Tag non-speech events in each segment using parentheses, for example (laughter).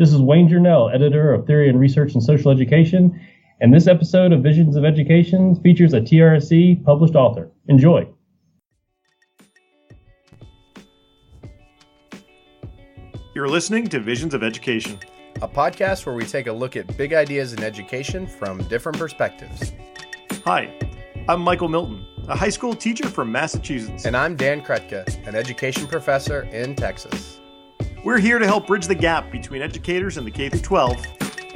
This is Wayne Journell, editor of Theory and Research in Social Education, and this episode of Visions of Education features a TRSE published author. Enjoy. You're listening to Visions of Education, a podcast where we take a look at big ideas in education from different perspectives. Hi, I'm Michael Milton, a high school teacher from Massachusetts. And I'm Dan Krutka, an education professor in Texas. We're here to help bridge the gap between educators in the K 12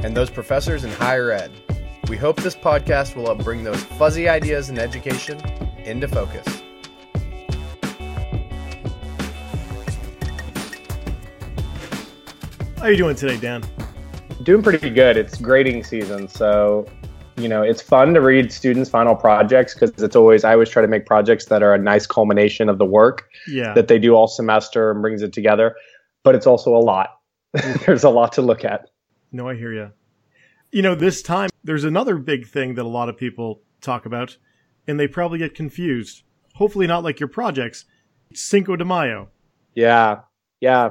and those professors in higher ed. We hope this podcast will help bring those fuzzy ideas in education into focus. How are you doing today, Dan? Doing pretty good. It's grading season, so you know it's fun to read students' final projects because it's always I always try to make projects that are a nice culmination of the work yeah. that they do all semester and brings it together but it's also a lot. (laughs) there's a lot to look at. No, I hear you. You know, this time there's another big thing that a lot of people talk about, and they probably get confused. Hopefully, not like your projects. Cinco de Mayo. Yeah, yeah.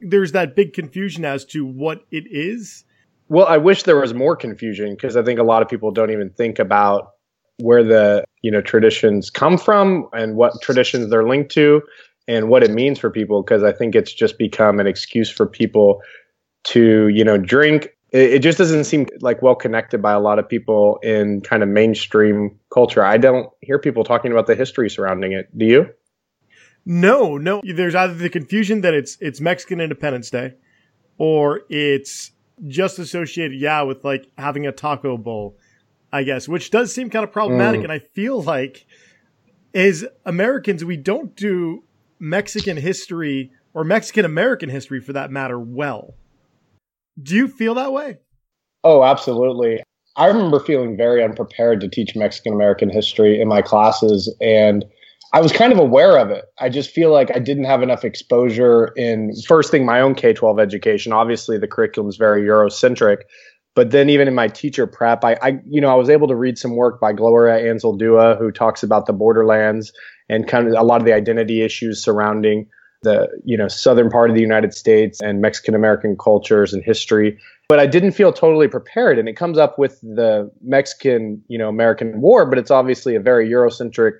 There's that big confusion as to what it is. Well, I wish there was more confusion because I think a lot of people don't even think about where the you know traditions come from and what traditions they're linked to and what it means for people because I think it's just become an excuse for people to, you know, drink. It, it, just doesn't seem like well connected by a lot of people in kind of mainstream culture. I don't hear people talking about the history surrounding it. Do you? No, no. There's either the confusion that it's it's Mexican Independence Day or it's just associated, yeah, with like having a taco bowl, I guess, which does seem kind of problematic. Mm. And I feel like as Americans, we don't do Mexican history or Mexican American history for that matter well. Do you feel that way? Oh, absolutely. I remember feeling very unprepared to teach Mexican American history in my classes and I was kind of aware of it. I just feel like I didn't have enough exposure in first thing my own K-12 education. Obviously the curriculum is very Eurocentric, but then even in my teacher prep, I, I, you know, I was able to read some work by Gloria Anzaldúa who talks about the borderlands and kind of a lot of the identity issues surrounding the you know southern part of the United States and Mexican American cultures and history. But I didn't feel totally prepared, and it comes up with the Mexican you know American War, but it's obviously a very Eurocentric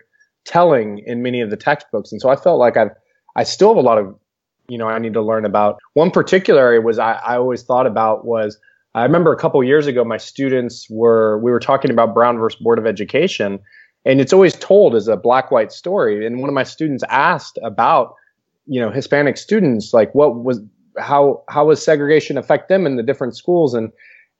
telling in many of the textbooks, and so I felt like I I still have a lot of you know I need to learn about. One particular area was I, I always thought about was I remember a couple years ago my students were we were talking about Brown versus Board of Education and it's always told as a black white story and one of my students asked about you know hispanic students like what was how how was segregation affect them in the different schools and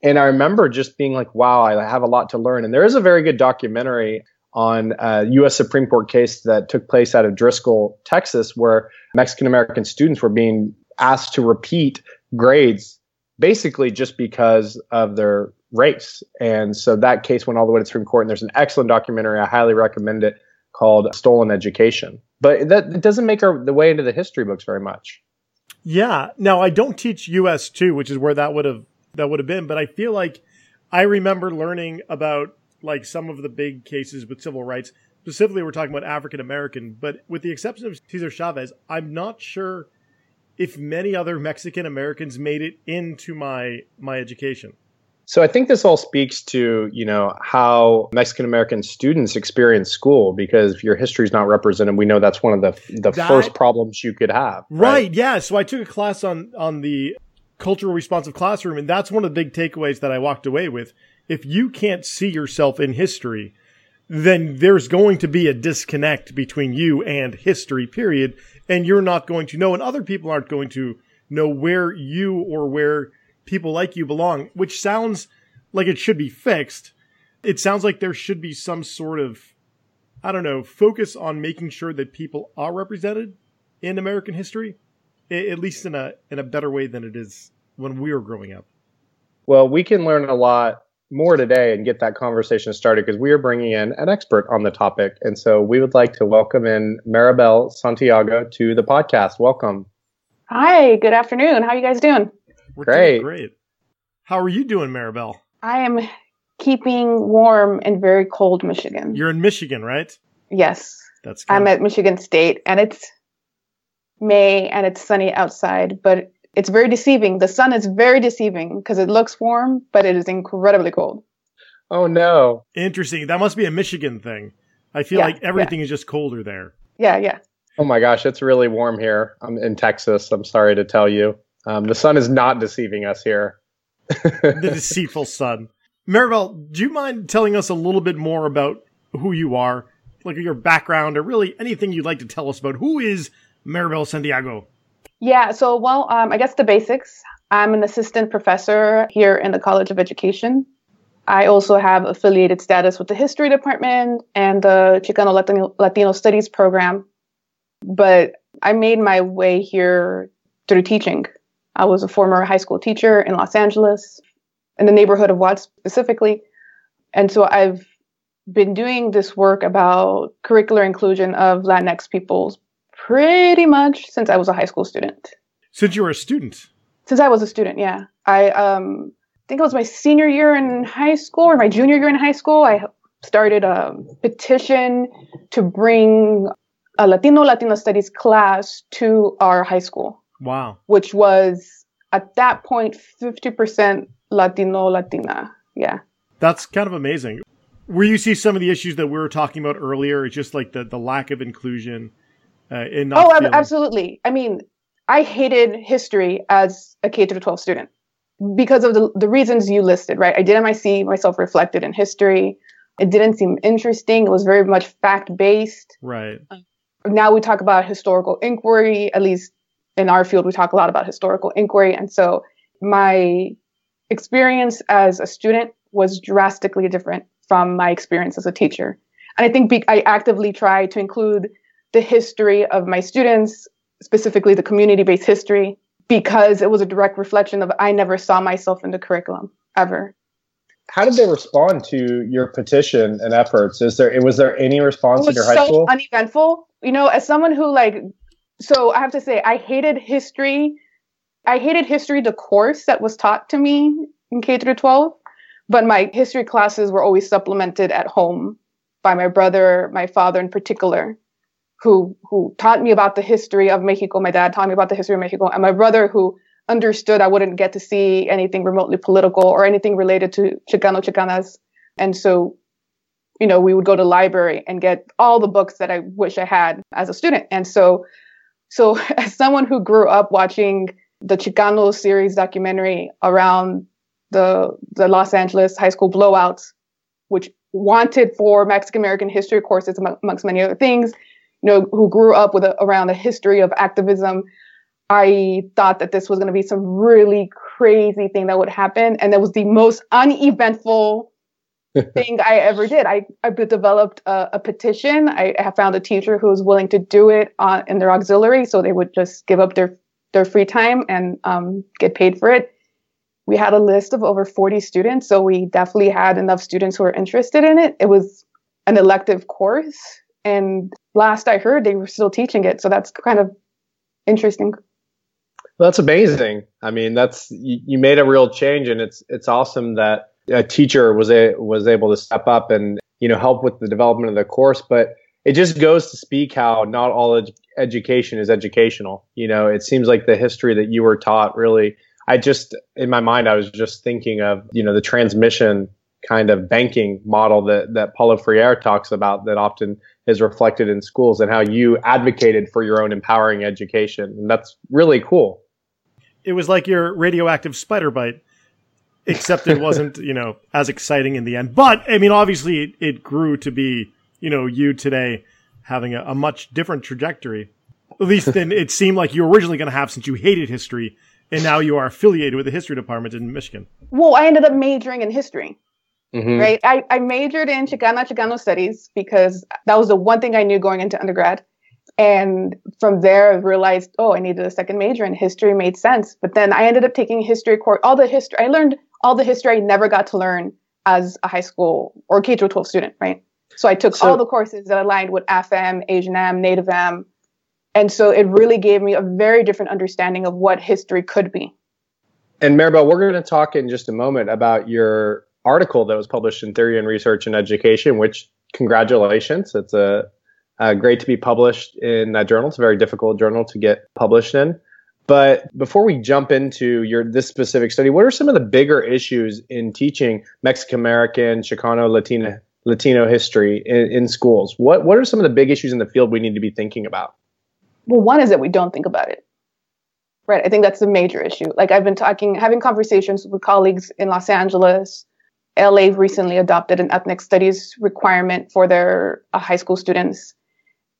and i remember just being like wow i have a lot to learn and there is a very good documentary on a U.S. Supreme Court case that took place out of Driscoll, Texas, where Mexican American students were being asked to repeat grades basically just because of their race. And so that case went all the way to Supreme Court. And there's an excellent documentary. I highly recommend it called Stolen Education. But that it doesn't make our, the way into the history books very much. Yeah. Now I don't teach US two, which is where that would have that would have been, but I feel like I remember learning about like some of the big cases with civil rights. Specifically, we're talking about African American, but with the exception of Cesar Chavez, I'm not sure if many other Mexican Americans made it into my my education. So I think this all speaks to, you know, how Mexican American students experience school because if your history is not represented, we know that's one of the the that, first problems you could have. Right? right, yeah. So I took a class on on the cultural responsive classroom and that's one of the big takeaways that I walked away with. If you can't see yourself in history, then there's going to be a disconnect between you and history period and you're not going to know and other people aren't going to know where you or where people like you belong, which sounds like it should be fixed. It sounds like there should be some sort of, I don't know, focus on making sure that people are represented in American history, at least in a in a better way than it is when we were growing up. Well, we can learn a lot more today and get that conversation started because we are bringing in an expert on the topic. And so we would like to welcome in Maribel Santiago to the podcast. Welcome. Hi, good afternoon. How are you guys doing? We're great. great. How are you doing, Maribel? I am keeping warm in very cold Michigan. You're in Michigan, right? Yes. That's good. I'm at Michigan State and it's May and it's sunny outside, but It's very deceiving. The sun is very deceiving because it looks warm, but it is incredibly cold. Oh no. Interesting. That must be a Michigan thing. I feel Yeah, like everything is just colder there. Yeah, yeah. Oh my gosh, it's really warm here. I'm in Texas. I'm sorry to tell you. Um, the sun is not deceiving us here. (laughs) The deceitful sun. Maribel, do you mind telling us a little bit more about who you are, like your background, or really anything you'd like to tell us about who is Maribel Santiago? Yeah, so, well, um, I guess the basics. I'm an assistant professor here in the College of Education. I also have affiliated status with the history department and the Chicano Latino, Latino Studies program. But I made my way here through teaching. I was a former high school teacher in Los Angeles, in the neighborhood of Watts specifically. And so I've been doing this work about curricular inclusion of Latinx peoples pretty much since I was a high school student. Since you were a student. Since I was a student, yeah. I um think it was my senior year in high school or my junior year in high school. I started a petition to bring a Latino Latino studies class to our high school, Wow. which was at that point 50% Latino Latina. Yeah. That's kind of amazing. Where you see some of the issues that we were talking about earlier, it's just like the, the lack of inclusion uh, in Oh, feeling- absolutely. I mean, I hated history as a K through 12 student because of the, the reasons you listed, right? I didn't see myself reflected in history. It didn't seem interesting. It was very much fact based. Right. Now we talk about historical inquiry, at least in our field, we talk a lot about historical inquiry. And so my experience as a student was drastically different from my experience as a teacher. And I think be- I actively try to include the history of my students, specifically the community based history, because it was a direct reflection of I never saw myself in the curriculum ever. How did they respond to your petition and efforts? Is there was there any response it in your high so school? uneventful. You know, as someone who like, so I have to say, I hated history. I hated history, the course that was taught to me in K through 12, but my history classes were always supplemented at home by my brother, my father in particular, who who taught me about the history of Mexico. My dad taught me about the history of Mexico, and my brother who understood I wouldn't get to see anything remotely political or anything related to Chicano Chicanas. And so you know, we would go to library and get all the books that I wish I had as a student. And so, so (laughs) as someone who grew up watching the Chicano series documentary around the the Los Angeles high school blowouts, which wanted for Mexican American history courses among- amongst many other things, you know, who grew up with a, around the history of activism, I thought that this was going to be some really crazy thing that would happen, and that was the most uneventful thing I ever did. I, I developed a, a petition. I have found a teacher who was willing to do it on, in their auxiliary, so they would just give up their their free time and um, get paid for it. We had a list of over 40 students, so we definitely had enough students who were interested in it. It was an elective course, and last I heard, they were still teaching it, so that's kind of interesting. That's amazing. I mean, that's you, you made a real change, and it's it's awesome that a teacher was a was able to step up and you know help with the development of the course. But it just goes to speak how not all ed- education is educational. You know, it seems like the history that you were taught really. I just in my mind, I was just thinking of you know the transmission kind of banking model that that Paulo Freire talks about that often is reflected in schools and how you advocated for your own empowering education, and that's really cool. It was like your radioactive spider bite, except it wasn't, you know, as exciting in the end. But I mean, obviously, it, it grew to be, you know, you today having a, a much different trajectory, at least than it seemed like you were originally going to have, since you hated history, and now you are affiliated with the history department in Michigan. Well, I ended up majoring in history. Mhm. right? I, I majored in Chicana Chicano studies because that was the one thing I knew going into undergrad. And from there, I realized, oh, I needed a second major and history made sense. But then I ended up taking history course, all the history, I learned all the history I never got to learn as a high school or K through 12 student, right? So I took So- all the courses that aligned with AFM, Asian Am, Native Am. And so it really gave me a very different understanding of what history could be. And Maribel, we're going to talk in just a moment about your article that was published in Theory and Research in Education, which congratulations. It's a, uh great to be published in that journal. It's a very difficult journal to get published in. But before we jump into your this specific study, what are some of the bigger issues in teaching Mexican American, Chicano, Latina, Latino history in, in, schools? What what are some of the big issues in the field we need to be thinking about? Well, one is that we don't think about it. Right. I think that's the major issue. Like I've been talking, having conversations with colleagues in Los Angeles. LA recently adopted an ethnic studies requirement for their uh, high school students.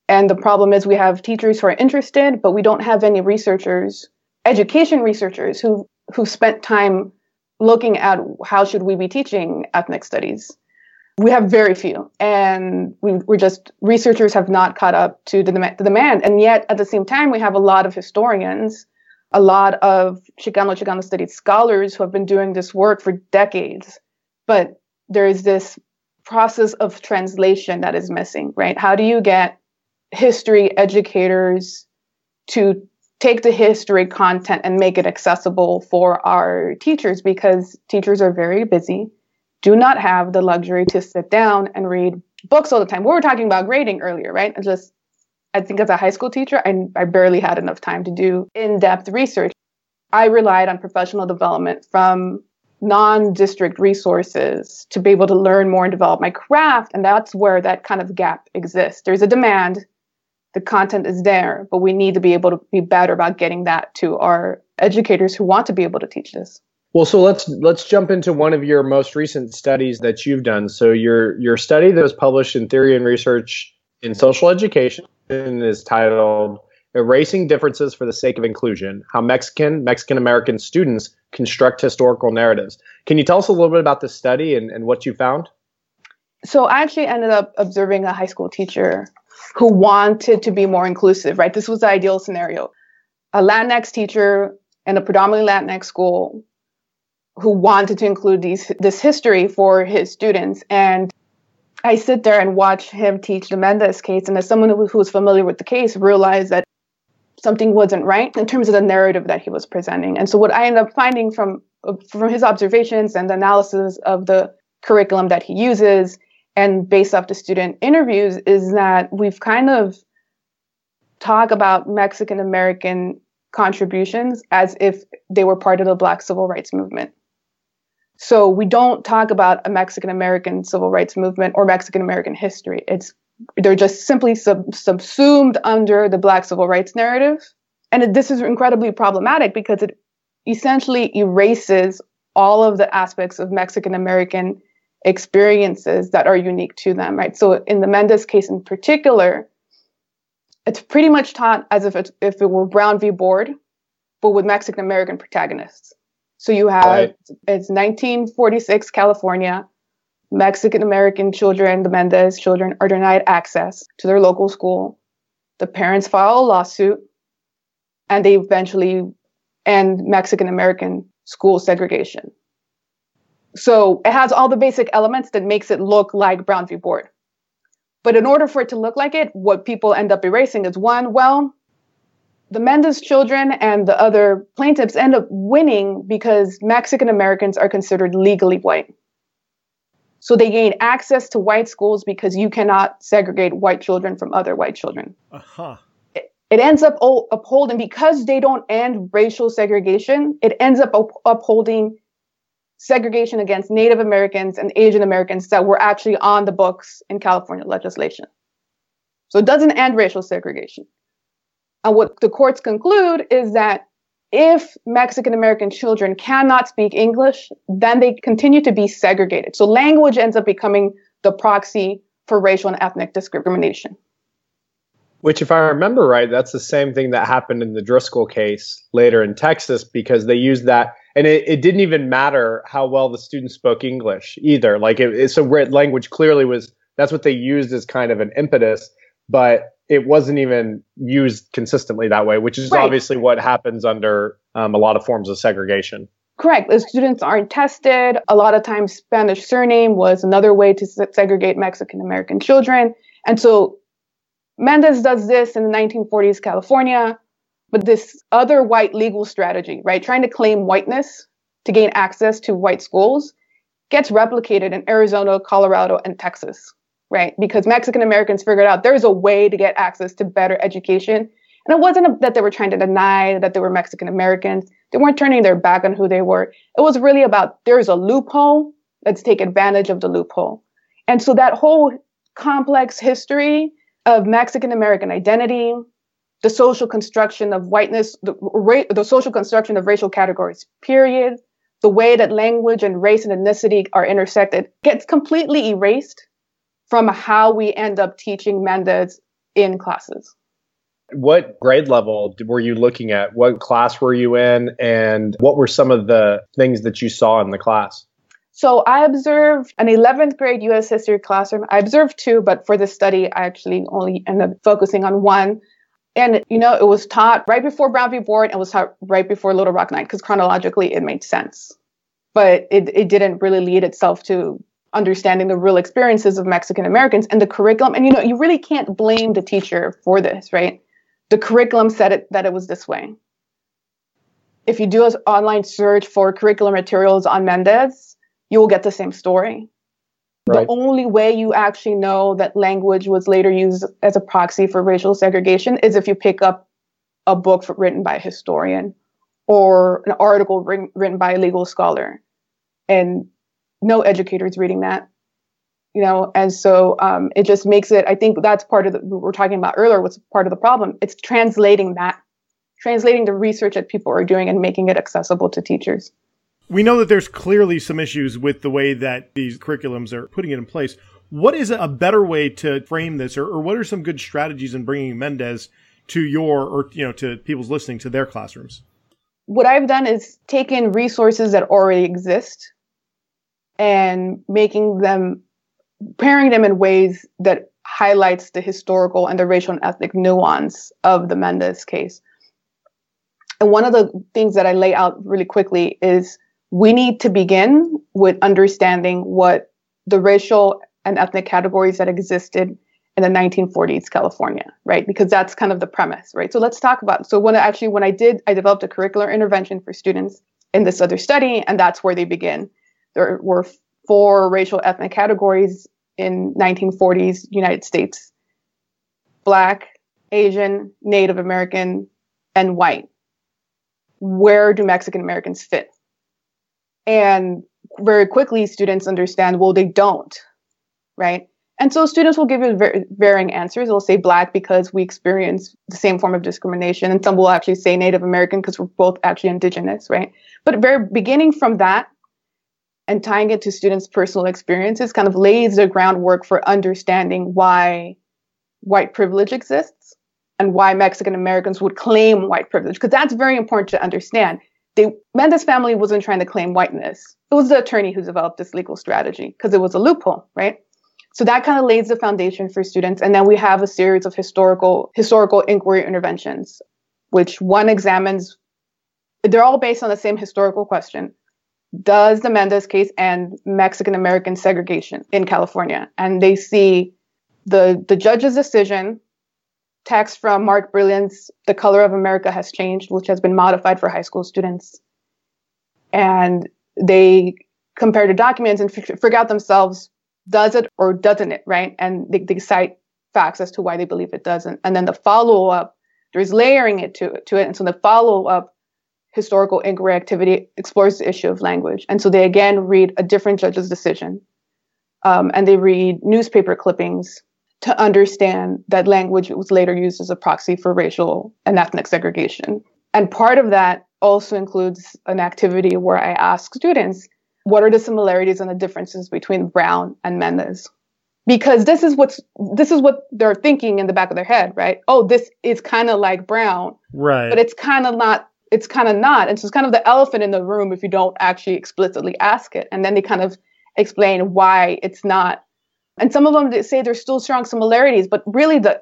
And the problem is we have teachers who are interested, but we don't have any researchers, education researchers who who spent time looking at how should we be teaching ethnic studies. We have very few, and we, we're just researchers have not caught up to the, the demand. And yet, at the same time, we have a lot of historians, a lot of Chicano Chicano studies scholars who have been doing this work for decades. But there is this process of translation that is missing, right? How do you get history educators to take the history content and make it accessible for our teachers because teachers are very busy, do not have the luxury to sit down and read books all the time. We were talking about grading earlier, right? It's just, I think as a high school teacher, I, I barely had enough time to do in depth research. I relied on professional development from non district resources to be able to learn more and develop my craft. And that's where that kind of gap exists. There's a demand the content is there, but we need to be able to be better about getting that to our educators who want to be able to teach this. Well, so let's let's jump into one of your most recent studies that you've done. So your your study that was published in Theory and Research in Social Education is titled Erasing Differences for the Sake of Inclusion: How Mexican Mexican American Students Construct Historical Narratives. Can you tell us a little bit about this study and, and what you found? So I actually ended up observing a high school teacher who wanted to be more inclusive, right? This was the ideal scenario. A Latinx teacher in a predominantly Latinx school who wanted to include these, this history for his students. And I sit there and watch him teach the Mendez case. And as someone who, who was familiar with the case, realized that something wasn't right in terms of the narrative that he was presenting. And so what I ended up finding from from his observations and analysis of the curriculum that he uses and based off the student interviews is that we've kind of talk about Mexican American contributions as if they were part of the Black civil rights movement. So we don't talk about a Mexican American civil rights movement or Mexican American history. It's they're just simply sub- subsumed under the Black civil rights narrative, and this is incredibly problematic because it essentially erases all of the aspects of Mexican American experiences that are unique to them, right? So in the Mendez case in particular, it's pretty much taught as if it, if it were Brown v. Board, but with Mexican American protagonists. So you have right. it's 1946 California. Mexican American children, the Mendez children, are denied access to their local school. The parents file a lawsuit, and they eventually end Mexican American school segregation. So it has all the basic elements that makes it look like Brown v. Board. But in order for it to look like it, what people end up erasing is one, well, the Mendez children and the other plaintiffs end up winning because Mexican Americans are considered legally white. So they gain access to white schools because you cannot segregate white children from other white children. Uh-huh. It, it ends up upholding, because they don't end racial segregation, it ends up up- upholding segregation against Native Americans and Asian Americans that were actually on the books in California legislation. So it doesn't end racial segregation. And what the courts conclude is that if Mexican American children cannot speak English, then they continue to be segregated. So language ends up becoming the proxy for racial and ethnic discrimination. Which, if I remember right, that's the same thing that happened in the Driscoll case later in Texas because they used that and it, it didn't even matter how well the students spoke English either. Like it, it's a language clearly was that's what they used as kind of an impetus, but it wasn't even used consistently that way, which is right. obviously what happens under um, a lot of forms of segregation. Correct. The students aren't tested. A lot of times, Spanish surname was another way to segregate Mexican American children. And so Mendez does this in the 1940s California. But this other white legal strategy, right, trying to claim whiteness to gain access to white schools, gets replicated in Arizona, Colorado, and Texas, right? Because Mexican Americans figured out there's a way to get access to better education And it wasn't that they were trying to deny that they were Mexican Americans. They weren't turning their back on who they were. It was really about there's a loophole. Let's take advantage of the loophole. And so that whole complex history of Mexican American identity, the social construction of whiteness, the, ra- the social construction of racial categories, period, the way that language and race and ethnicity are intersected gets completely erased from how we end up teaching Mendez in classes. What grade level were you looking at? What class were you in? And what were some of the things that you saw in the class? So I observed an 11th grade US history classroom. I observed two, but for this study, I actually only ended up focusing on one. And, you know, it was taught right before Brown v. Board and it was taught right before Little Rock Nine because chronologically it made sense. But it, it didn't really lead itself to understanding the real experiences of Mexican Americans and the curriculum. And, you know, you really can't blame the teacher for this, right? The curriculum said it, that it was this way. If you do an online search for curriculum materials on Mendez, you will get the same story. Right. The only way you actually know that language was later used as a proxy for racial segregation is if you pick up a book for, written by a historian or an article written, written by a legal scholar. And no educators reading that, you know, and so um, it just makes it, I think that's part of the, we were talking about earlier, what's part of the problem. It's translating that, translating the research that people are doing and making it accessible to teachers. We know that there's clearly some issues with the way that these curriculums are putting it in place. What is a better way to frame this, or, or what are some good strategies in bringing Mendez to your, or you know, to people's listening to their classrooms? What I've done is taken resources that already exist and making them, pairing them in ways that highlights the historical and the racial and ethnic nuance of the Mendez case. And one of the things that I lay out really quickly is we need to begin with understanding what the racial and ethnic categories that existed in the 1940s California, right? Because that's kind of the premise, right? So let's talk about. So when I actually when I did, I developed a curricular intervention for students in this other study, and that's where they begin. There were four racial ethnic categories in 1940s United States: Black, Asian, Native American, and white. Where do Mexican Americans fit? And very quickly, students understand, well, they don't, right? And so students will give you varying answers. They'll say black because we experience the same form of discrimination. And some will actually say Native American because we're both actually indigenous, right? But very beginning from that and tying it to students' personal experiences kind of lays the groundwork for understanding why white privilege exists and why Mexican Americans would claim white privilege. Because that's very important to understand they Mendez family wasn't trying to claim whiteness. It was the attorney who developed this legal strategy because it was a loophole, right? So that kind of lays the foundation for students. And then we have a series of historical historical inquiry interventions, which one examines. They're all based on the same historical question: Does the Mendez case end Mexican American segregation in California? And they see the the judge's decision text from Mark Brilliant's The Color of America Has Changed, which has been modified for high school students. And they compare the documents and figure out themselves, does it or doesn't it, right? And they, they cite facts as to why they believe it doesn't. And then the follow up, there's layering it to, to it. And so the follow up historical inquiry activity explores the issue of language. And so they again read a different judge's decision. Um, and they read newspaper clippings to understand that language was later used as a proxy for racial and ethnic segregation. And part of that also includes an activity where I ask students, what are the similarities and the differences between Brown and Mendez? Because this is what's this is what they're thinking in the back of their head, right? Oh, this is kind of like Brown, right? But it's kind of not. It's kind of not. And so it's kind of the elephant in the room if you don't actually explicitly ask it. And then they kind of explain why it's not and some of them say there's still strong similarities, but really the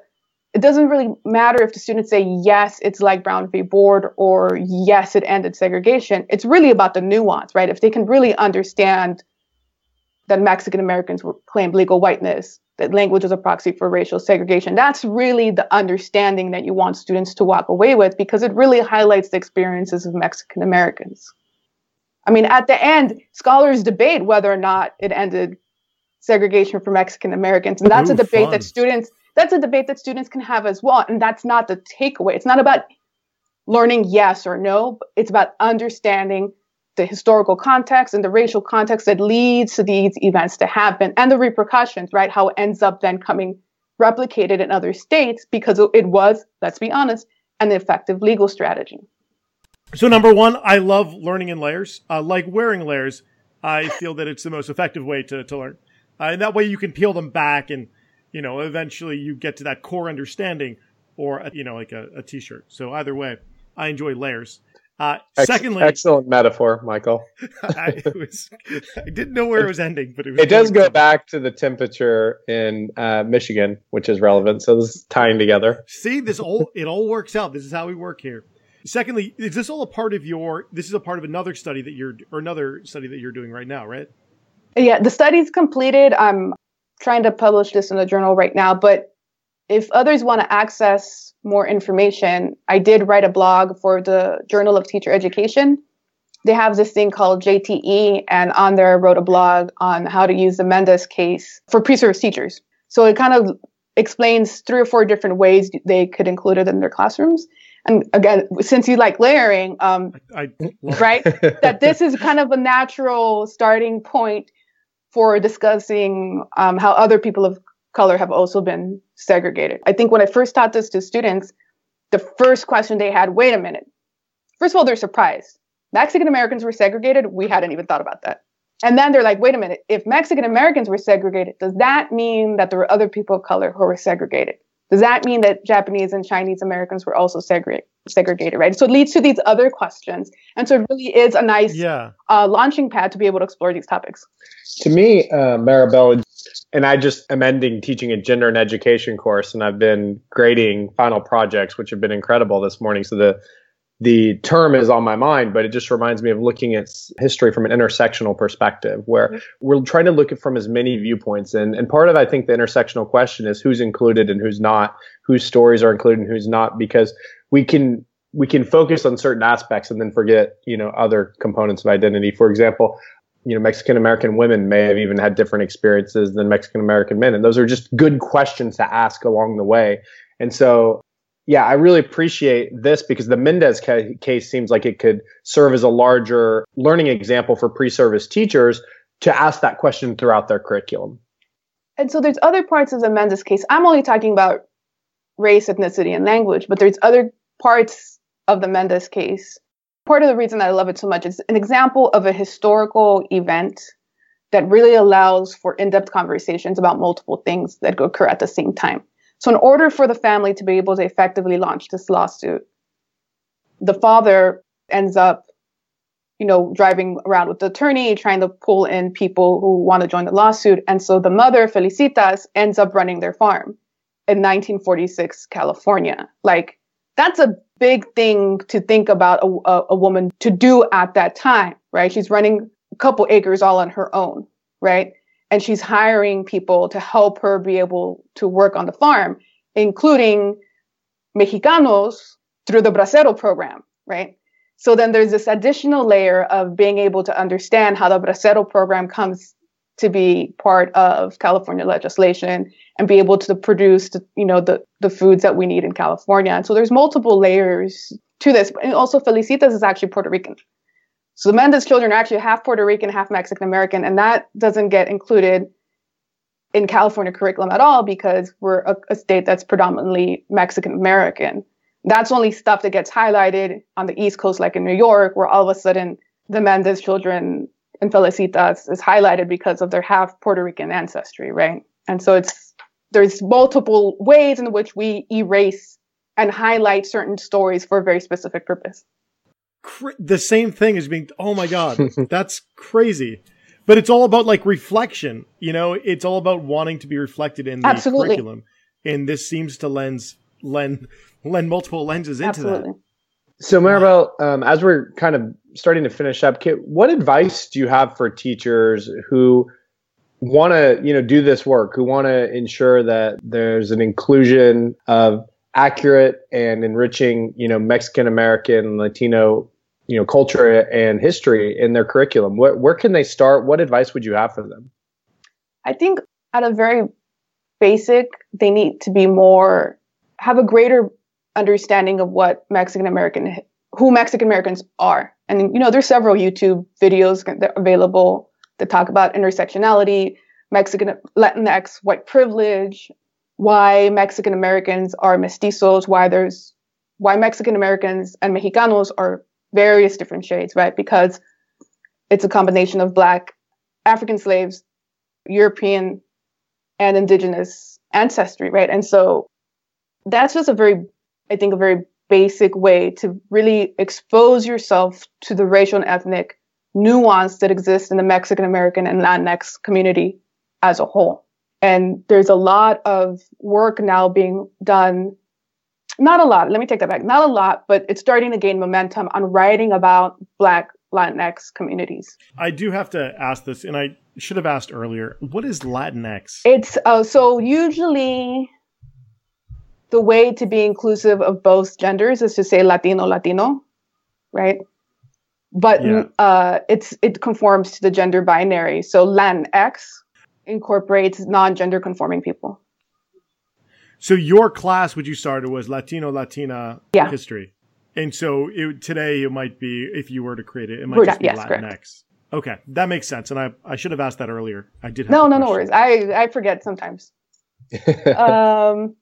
it doesn't really matter if the students say yes, it's like Brown v. Board or yes, it ended segregation. It's really about the nuance, right? If they can really understand that Mexican Americans claimed legal whiteness, that language is a proxy for racial segregation, that's really the understanding that you want students to walk away with because it really highlights the experiences of Mexican Americans. I mean, at the end, scholars debate whether or not it ended segregation for Mexican Americans. And that's Ooh, a debate fun. that students that's a debate that students can have as well. And that's not the takeaway. It's not about learning yes or no, it's about understanding the historical context and the racial context that leads to these events to happen and the repercussions, right? How it ends up then coming replicated in other states because it was, let's be honest, an effective legal strategy. So, number one, I love learning in layers. Uh, like wearing layers, I feel that it's the most effective way to, to learn. Uh, and that way you can peel them back and, you know, eventually you get to that core understanding or, a, you know, like a a t-shirt. So either way, I enjoy layers. Uh, Ex- secondly, excellent metaphor, Michael. (laughs) (laughs) I, was, I didn't know where it was ending, but it, was It does go somewhere. back to the temperature in uh, Michigan, which is relevant. So this is tying together. See, this all it all works out. This is how we work here. Secondly, is this all a part of your? This is a part of another study that you're, or another study that you're doing right now, right? Yeah, the study's completed. I'm trying to publish this in a journal right now, but if others want to access more information, I did write a blog for the Journal of Teacher Education. They have this thing called JTE, and on there I wrote a blog on how to use the Mendez case for pre-service teachers. So it kind of explains three or four different ways they could include it in their classrooms. And again, since you like layering, um, I love right? that this is kind of a natural starting point for discussing um, how other people of color have also been segregated. I think when I first taught this to students, the first question they had, wait a minute. First of all, they're surprised. Mexican Americans were segregated. We hadn't even thought about that. And then they're like, wait a minute. If Mexican Americans were segregated, does that mean that there were other people of color who were segregated? Does that mean that Japanese and Chinese Americans were also segre- segregated, right? So it leads to these other questions. And so it really is a nice yeah. uh, launching pad to be able to explore these topics. To me, uh, Maribel, and I just am ending teaching a gender and education course, and I've been grading final projects, which have been incredible this morning. So the the term is on my mind, but it just reminds me of looking at history from an intersectional perspective, where mm-hmm. we're trying to look at from as many viewpoints. And and part of I think the intersectional question is who's included and who's not, whose stories are included and who's not, because we can we can focus on certain aspects and then forget you know other components of identity. For example, you know Mexican American women may have even had different experiences than Mexican American men, and those are just good questions to ask along the way. And so yeah, I really appreciate this because the Mendez ca- case seems like it could serve as a larger learning example for pre-service teachers to ask that question throughout their curriculum. And so there's other parts of the Mendez case. I'm only talking about race, ethnicity, and language, but there's other parts of the Mendez case. Part of the reason I love it so much is an example of a historical event that really allows for in-depth conversations about multiple things that occur at the same time. So in order for the family to be able to effectively launch this lawsuit, the father ends up, you know, driving around with the attorney, trying to pull in people who want to join the lawsuit. And so the mother, Felicitas, ends up running their farm in 1946, California. Like, that's a big thing to think about a, a, a woman to do at that time, right? She's running a couple acres all on her own, right? And she's hiring people to help her be able to work on the farm, including Mexicanos through the Bracero program, right? So then there's this additional layer of being able to understand how the Bracero program comes to be part of California legislation and be able to produce, the, you know, the, the foods that we need in California. And so there's multiple layers to this. And also Felicitas is actually Puerto Rican. So the Mendez children are actually half Puerto Rican, half Mexican American, and that doesn't get included in California curriculum at all because we're a, a state that's predominantly Mexican American. That's only stuff that gets highlighted on the East Coast, like in New York, where all of a sudden the Mendez children and Felicitas is highlighted because of their half Puerto Rican ancestry, right? And so it's there's multiple ways in which we erase and highlight certain stories for a very specific purpose. Cra- the same thing as being, oh my God, (laughs) that's crazy. But it's all about like reflection, you know, it's all about wanting to be reflected in the Absolutely. curriculum. And this seems to lens, lend, lend multiple lenses into Absolutely. So, Maribel, um, as we're kind of starting to finish up, Kit, what advice do you have for teachers who want to, you know, do this work, who want to ensure that there's an inclusion of accurate and enriching, you know, Mexican American, Latino, you know, culture and history in their curriculum? Where, where can they start? What advice would you have for them? I think at a very basic. They need to be more, have a greater understanding of what Mexican American, who Mexican Americans are. And, you know, there's several YouTube videos that available that talk about intersectionality, Mexican, Latinx, white privilege, why Mexican Americans are mestizos, why there's, why Mexican Americans and Mexicanos are various different shades, right? Because it's a combination of black African slaves, European and indigenous ancestry, right? And so that's just a very, I think, a very basic way to really expose yourself to the racial and ethnic nuance that exists in the Mexican American and Latinx community as a whole. And there's a lot of work now being done. Not a lot, let me take that back. Not a lot, but it's starting to gain momentum on writing about Black Latinx communities. I do have to ask this, and I should have asked earlier. What is Latinx? It's uh, so usually the way to be inclusive of both genders is to say Latino, Latino, right? But Yeah. uh, it's it conforms to the gender binary. So Latinx incorporates non-gender conforming people. So your class, which you started, was Latino Latina Yeah. history, and so it, today it might be if you were to create it, it might just be yes, Latinx. correct. Okay, that makes sense, and I I should have asked that earlier. I did. Have No, the no, no worries. I I forget sometimes. (laughs) Um,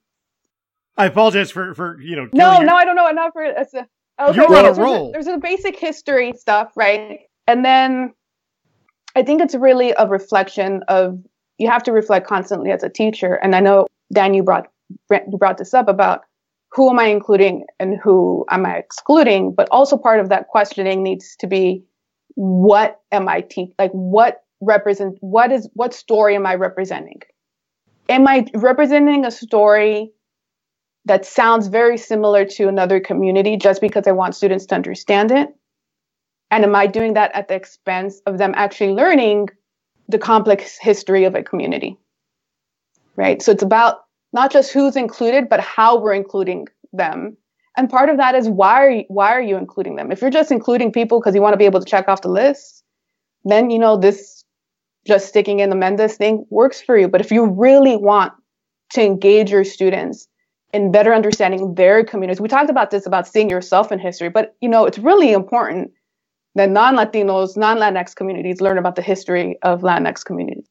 I apologize for for you know. no, killing no, I don't know. Not for it's a, okay. You're on a there's, roll. there's a basic history stuff, right? And then I think it's really a reflection of you have to reflect constantly as a teacher. And I know Dan, you brought you brought this up about who am I including and who am I excluding, but also part of that questioning needs to be what am I te- like what represent what is what story am I representing? Am I representing a story that sounds very similar to another community just because I want students to understand it? And am I doing that at the expense of them actually learning the complex history of a community? Right. So it's about not just who's included, but how we're including them. And part of that is why are you, why are you including them? If you're just including people because you want to be able to check off the list, then you know this just sticking in the Mendez thing works for you. But if you really want to engage your students in better understanding their communities, we talked about this about seeing yourself in history, but you know, it's really important that non-Latinos, non-Latinx communities learn about the history of Latinx communities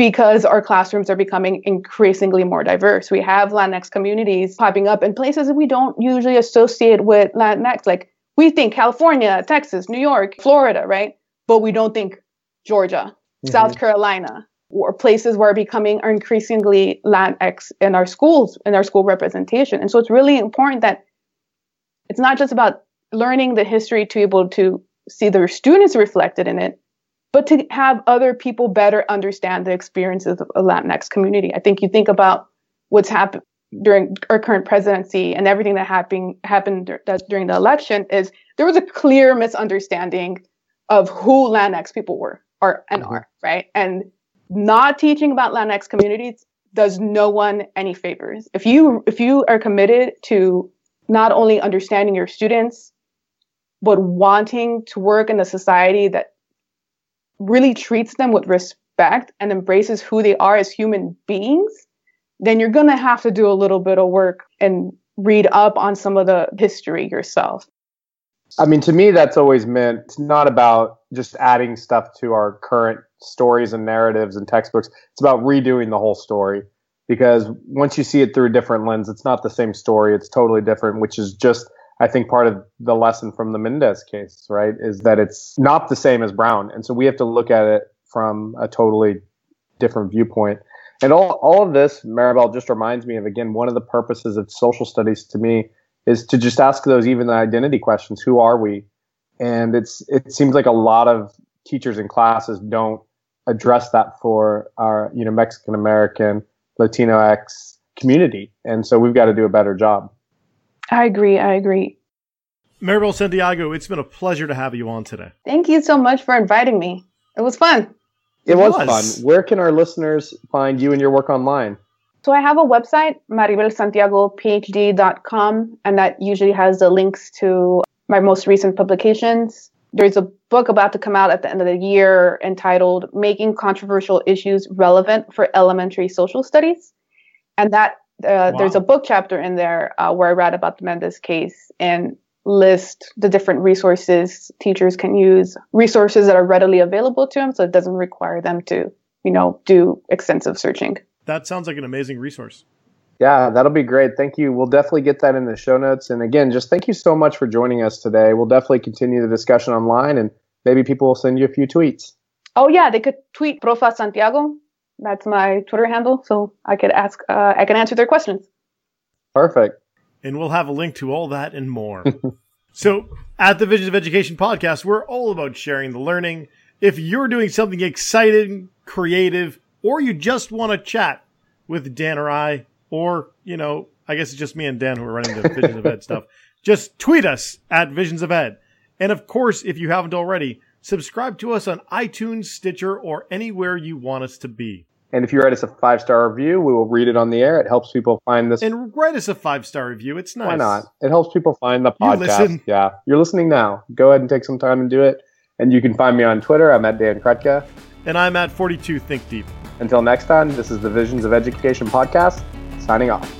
because our classrooms are becoming increasingly more diverse. We have Latinx communities popping up in places that we don't usually associate with Latinx. Like we think California, Texas, New York, Florida, right? But we don't think Georgia, mm-hmm. South Carolina, or places where becoming are increasingly Latinx in our schools, in our school representation. And so it's really important that it's not just about learning the history to be able to see their students reflected in it, but to have other people better understand the experiences of a Latinx community. I think you think about what's happened during our current presidency and everything that happened happened during the election is there was a clear misunderstanding of who Latinx people were are and mm-hmm. are right and not teaching about Latinx communities does no one any favors. If you if you are committed to not only understanding your students but wanting to work in a society that really treats them with respect and embraces who they are as human beings, then you're going to have to do a little bit of work and read up on some of the history yourself. I mean, to me, that's always meant it's not about just adding stuff to our current stories and narratives and textbooks. It's about redoing the whole story because once you see it through a different lens, it's not the same story. It's totally different, which is just, I think, part of the lesson from the Mendez case, right? Is that it's not the same as Brown. And so we have to look at it from a totally different viewpoint. And all, all of this, Maribel, just reminds me of, again, one of the purposes of social studies to me is to just ask those even the identity questions. Who are we? And it's it seems like a lot of teachers and classes don't address that for our you know Mexican American, Latino X community, and so we've got to do a better job. I agree. I agree. Maribel Santiago, it's been a pleasure to have you on today. Thank you so much for inviting me. It was fun. It, It was, was. fun. Where can our listeners find you and your work online? So I have a website, maribelsantiagophd.com, and that usually has the links to my most recent publications. There's a book about to come out at the end of the year entitled Making Controversial Issues Relevant for Elementary Social Studies. And that uh, wow. there's a book chapter in there uh, where I read about the Mendez case and list the different resources teachers can use, resources that are readily available to them, so it doesn't require them to, you know, do extensive searching. That sounds like an amazing resource. Yeah, that'll be great. Thank you. We'll definitely get that in the show notes. And again, just thank you so much for joining us today. We'll definitely continue the discussion online and maybe people will send you a few tweets. Oh, yeah, they could tweet Profa Santiago. That's my Twitter handle. So I could ask, uh, I can answer their questions. Perfect. And we'll have a link to all that and more. (laughs) so at the Visions of Education podcast, we're all about sharing the learning. If you're doing something exciting, creative, or you just want to chat with Dan or I, or, you know, I guess it's just me and Dan who are running the Visions of Ed stuff. (laughs) Just tweet us at Visions of Ed. And of course, if you haven't already, subscribe to us on iTunes, Stitcher, or anywhere you want us to be. And if you write us a five star review, we will read it on the air. It helps people find this. And write us a five star review. It's nice. Why not? It helps people find the podcast. You yeah. You're listening now. Go ahead and take some time and do it. And you can find me on Twitter. I'm at Dan Krutka. And I'm at 42 Think Deep. Until next time, this is the Visions of Education podcast signing off.